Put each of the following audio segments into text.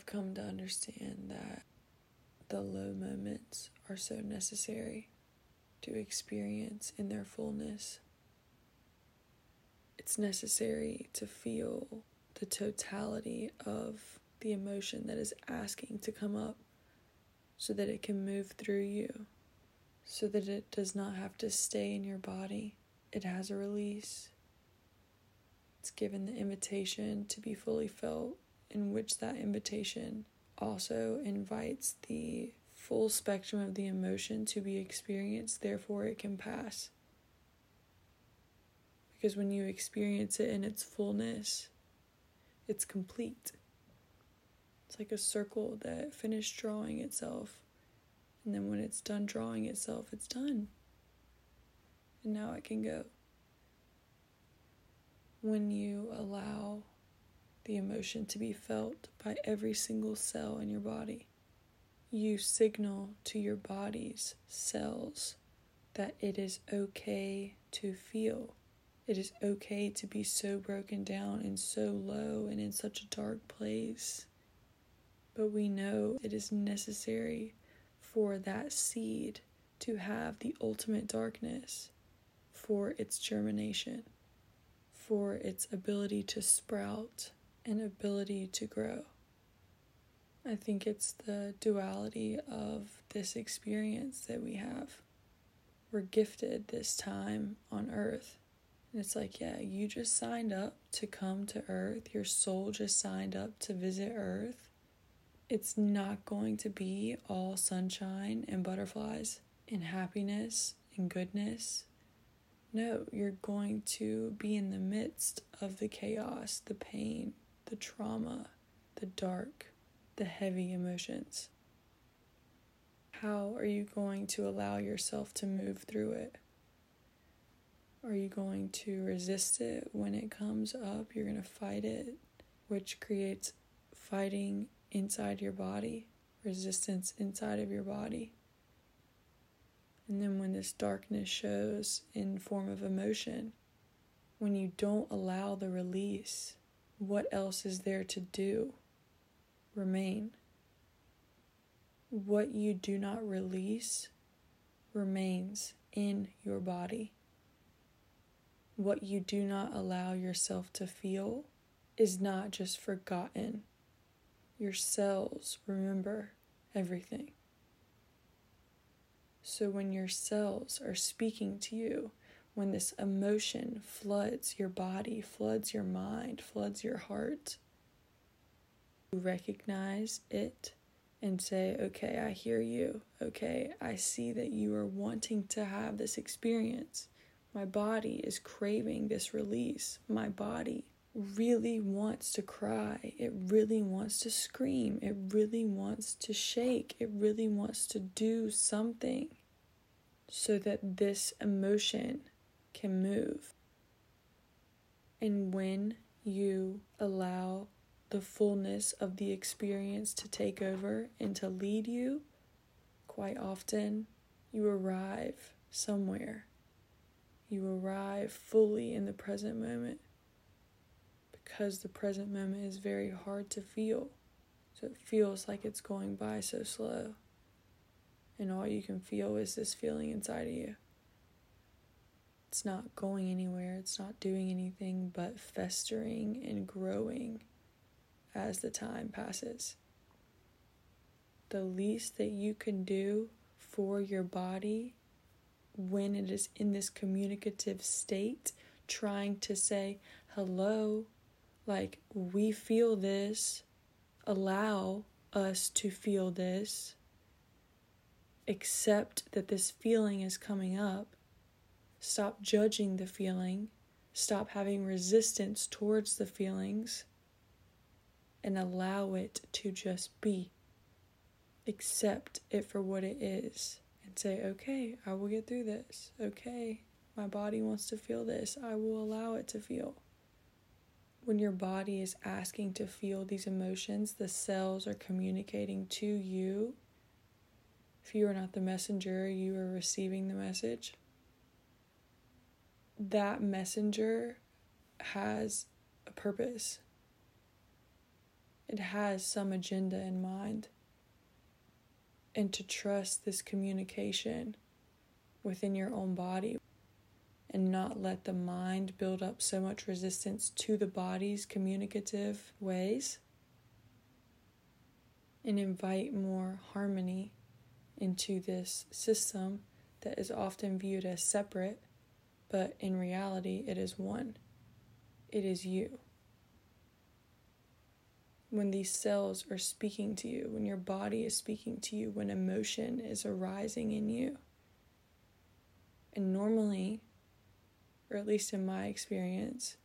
I've come to understand that the low moments are so necessary to experience in their fullness. It's necessary to feel the totality of the emotion that is asking to come up so that it can move through you, so that it does not have to stay in your body. It has a release. It's given the invitation to be fully felt, in which that invitation also invites the full spectrum of the emotion to be experienced, therefore, it can pass. Because when you experience it in its fullness, it's complete. It's like a circle that finished drawing itself. And then when it's done drawing itself, it's done. And now it can go. When you allow the emotion to be felt by every single cell in your body. You signal to your body's cells that it is okay to feel. It is okay to be so broken down and so low and in such a dark place. But we know it is necessary for that seed to have the ultimate darkness for its germination, for its ability to sprout and ability to grow. I think it's the duality of this experience that we have. We're gifted this time on earth. And it's like, yeah, you just signed up to come to earth. Your soul just signed up to visit earth. It's not going to be all sunshine and butterflies and happiness and goodness. No, you're going to be in the midst of the chaos, the pain, the trauma, the dark, the heavy emotions? How are you going to allow yourself to move through it? Are you going to resist it when it comes up? You're going to fight it, which creates fighting inside your body, resistance inside of your body. And then when this darkness shows in form of emotion, when you don't allow the release, what else is there to do? Remain. What you do not release remains in your body. What you do not allow yourself to feel is not just forgotten. Your cells remember everything. So when your cells are speaking to you, when this emotion floods your body, floods your mind, floods your heart. You recognize it and say, Okay, I hear you. Okay, I see that you are wanting to have this experience. My body is craving this release. My body really wants to cry. It really wants to scream. It really wants to shake. It really wants to do something so that this emotion can move. And when you allow the fullness of the experience to take over and to lead you, quite often you arrive somewhere. You arrive fully in the present moment because the present moment is very hard to feel. So it feels like it's going by so slow. And all you can feel is this feeling inside of you. It's not going anywhere, it's not doing anything but festering and growing as the time passes. The least that you can do for your body when it is in this communicative state, trying to say, hello, like, we feel this, allow us to feel this, accept that this feeling is coming up Stop judging the feeling. Stop having resistance towards the feelings and allow it to just be. Accept it for what it is and say, okay, I will get through this. Okay, my body wants to feel this. I will allow it to feel. When your body is asking to feel these emotions, the cells are communicating to you. If you are not the messenger, you are receiving the message that messenger has a purpose. it has some agenda in mind. And to trust this communication within your own body and not let the mind build up so much resistance to the body's communicative ways and invite more harmony into this system that is often viewed as separate, but in reality, it is one. It is you. When these cells are speaking to you, when your body is speaking to you, when emotion is arising in you. And normally, or at least in my experience,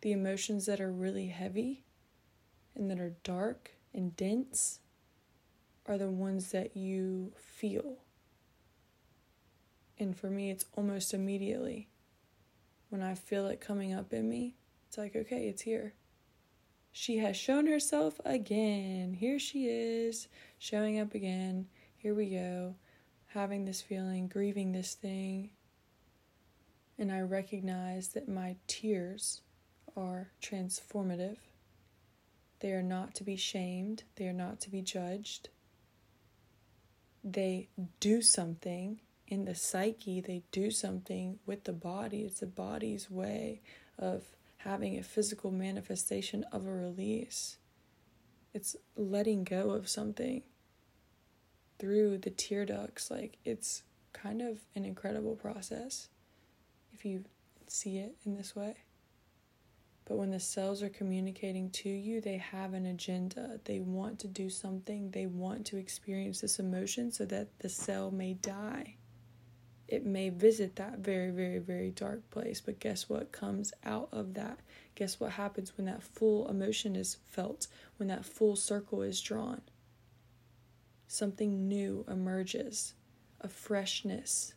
the emotions that are really heavy and that are dark and dense are the ones that you feel. And for me, it's almost immediately. When I feel it coming up in me, it's like, okay, it's here. She has shown herself again. Here she is, showing up again. Here we go, having this feeling, grieving this thing. And I recognize that my tears are transformative. They are not to be shamed, they are not to be judged. They do something in the psyche, they do something with the body. It's the body's way of having a physical manifestation of a release. It's letting go of something through the tear ducts. Like, it's kind of an incredible process if you see it in this way. But when the cells are communicating to you, they have an agenda. They want to do something, they want to experience this emotion so that the cell may die. It may visit that very, very, very dark place, but guess what comes out of that? Guess what happens when that full emotion is felt, when that full circle is drawn? Something new emerges, a freshness.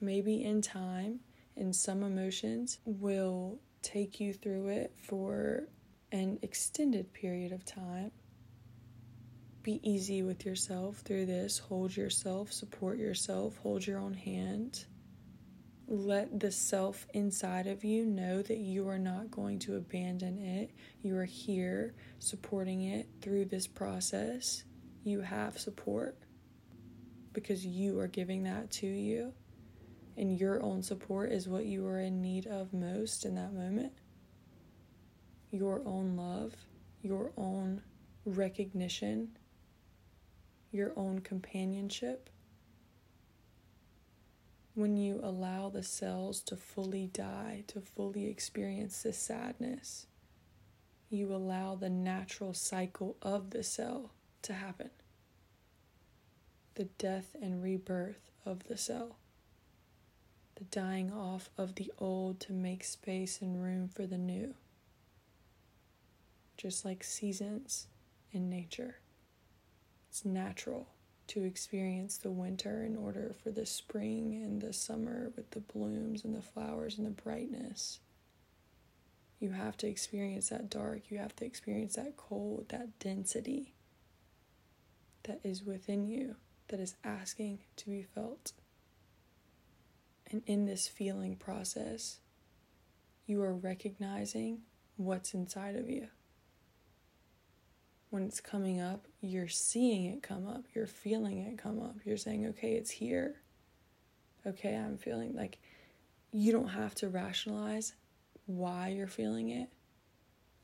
Maybe in time, and some emotions will take you through it for an extended period of time. Be easy with yourself through this. Hold yourself, support yourself, hold your own hand. Let the self inside of you know that you are not going to abandon it. You are here supporting it through this process. You have support because you are giving that to you and your own support is what you are in need of most in that moment. Your own love, your own recognition, your own companionship. When you allow the cells to fully die, to fully experience this sadness, you allow the natural cycle of the cell to happen the death and rebirth of the cell the dying off of the old to make space and room for the new. Just like seasons in nature, it's natural to experience the winter in order for the spring and the summer with the blooms and the flowers and the brightness. You have to experience that dark, you have to experience that cold, that density that is within you, that is asking to be felt. And in this feeling process, you are recognizing what's inside of you. When it's coming up, you're seeing it come up, you're feeling it come up. You're saying, okay, it's here. Okay, I'm feeling like you don't have to rationalize why you're feeling it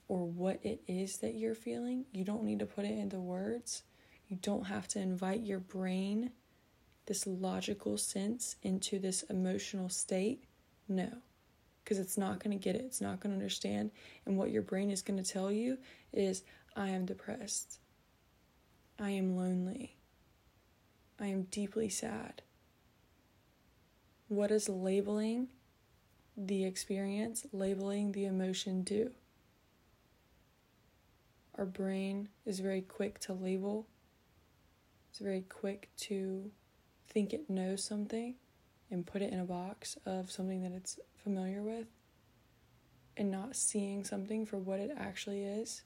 or what it is that you're feeling. You don't need to put it into words. You don't have to invite your brain this logical sense into this emotional state? No, because it's not going to get it. It's not going to understand. And what your brain is going to tell you is, I am depressed. I am lonely. I am deeply sad. What does labeling the experience, labeling the emotion do? Our brain is very quick to label, it's very quick to think it knows something and put it in a box of something that it's familiar with and not seeing something for what it actually is.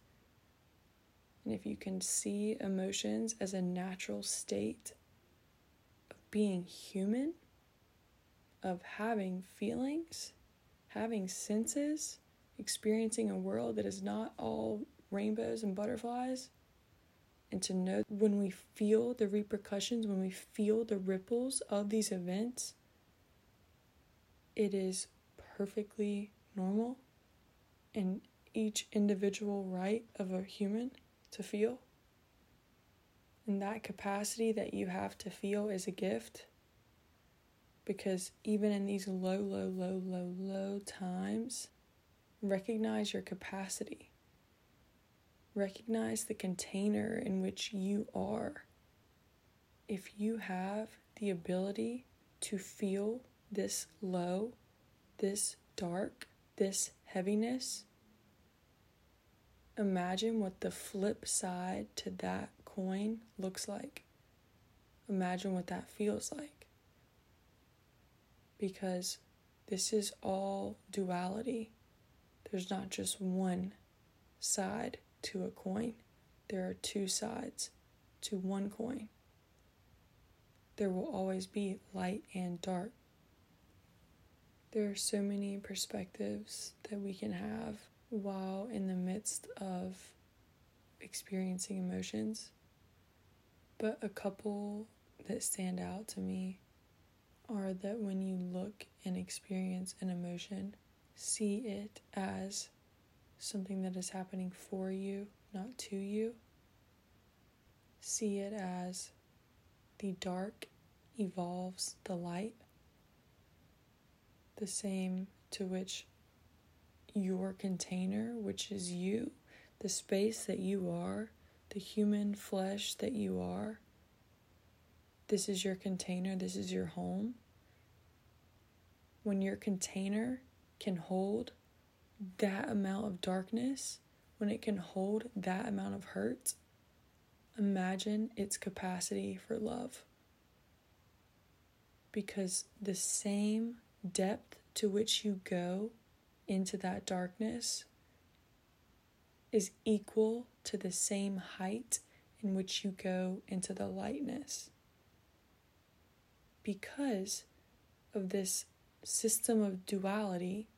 And if you can see emotions as a natural state of being human, of having feelings, having senses, experiencing a world that is not all rainbows and butterflies. And to know when we feel the repercussions, when we feel the ripples of these events, it is perfectly normal and each individual right of a human to feel. And that capacity that you have to feel is a gift. Because even in these low, low, low, low, low times, recognize your capacity. Recognize the container in which you are. If you have the ability to feel this low, this dark, this heaviness, imagine what the flip side to that coin looks like. Imagine what that feels like. Because this is all duality. There's not just one side to a coin, there are two sides to one coin. There will always be light and dark. There are so many perspectives that we can have while in the midst of experiencing emotions. But a couple that stand out to me are that when you look and experience an emotion, see it as something that is happening for you, not to you. See it as the dark evolves the light, the same to which your container, which is you, the space that you are, the human flesh that you are. This is your container, this is your home. When your container can hold that amount of darkness, when it can hold that amount of hurt, imagine its capacity for love. Because the same depth to which you go into that darkness is equal to the same height in which you go into the lightness. Because of this system of duality,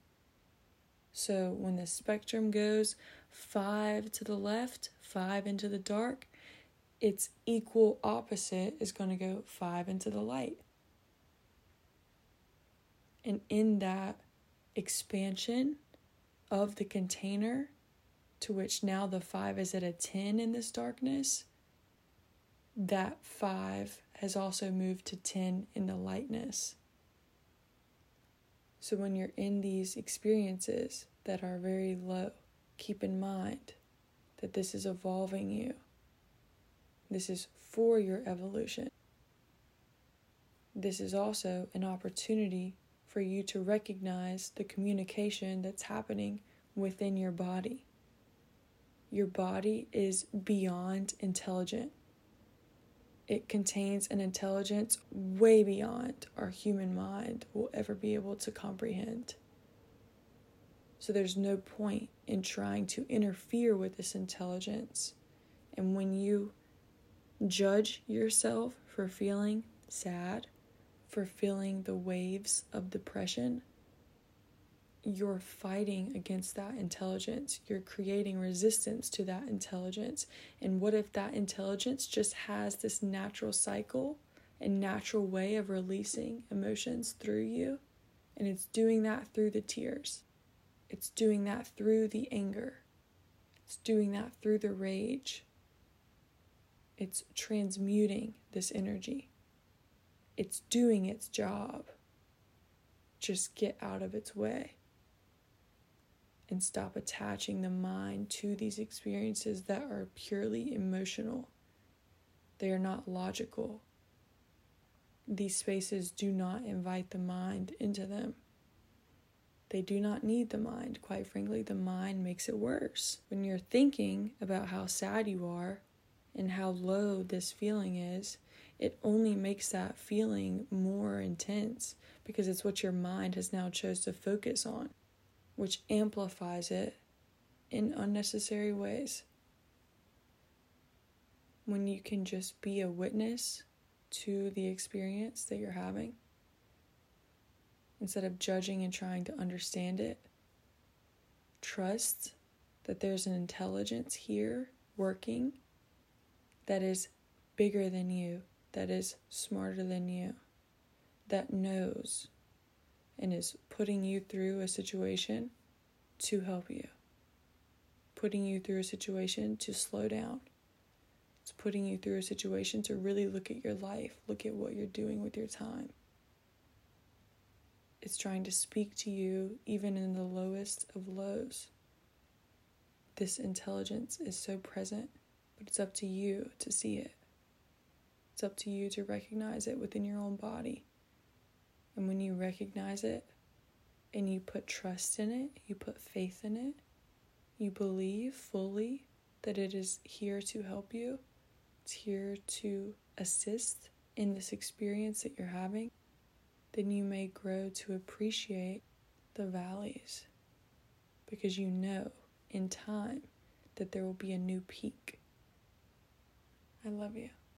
so when the spectrum goes five to the left, five into the dark, its equal opposite is going to go five into the light. And in that expansion of the container, to which now the 5 is at a 10 in this darkness, that 5 has also moved to 10 in the lightness. So when you're in these experiences that are very low, keep in mind that this is evolving you. This is for your evolution. This is also an opportunity for you to recognize the communication that's happening within your body your body is beyond intelligent. It contains an intelligence way beyond our human mind will ever be able to comprehend. So there's no point in trying to interfere with this intelligence. And when you judge yourself for feeling sad, for feeling the waves of depression, you're fighting against that intelligence. You're creating resistance to that intelligence. And what if that intelligence just has this natural cycle and natural way of releasing emotions through you? And it's doing that through the tears, it's doing that through the anger, it's doing that through the rage. It's transmuting this energy. It's doing its job. Just get out of its way and stop attaching the mind to these experiences that are purely emotional. They are not logical. These spaces do not invite the mind into them. They do not need the mind. Quite frankly, the mind makes it worse. When you're thinking about how sad you are and how low this feeling is, it only makes that feeling more intense because it's what your mind has now chose to focus on which amplifies it in unnecessary ways. When you can just be a witness to the experience that you're having instead of judging and trying to understand it, trust that there's an intelligence here working that is bigger than you, that is smarter than you, that knows and is putting you through a situation to help you, putting you through a situation to slow down. It's putting you through a situation to really look at your life, look at what you're doing with your time. It's trying to speak to you even in the lowest of lows. This intelligence is so present, but it's up to you to see it. It's up to you to recognize it within your own body. And when you recognize it and you put trust in it, you put faith in it, you believe fully that it is here to help you, it's here to assist in this experience that you're having, then you may grow to appreciate the valleys because you know in time that there will be a new peak. I love you.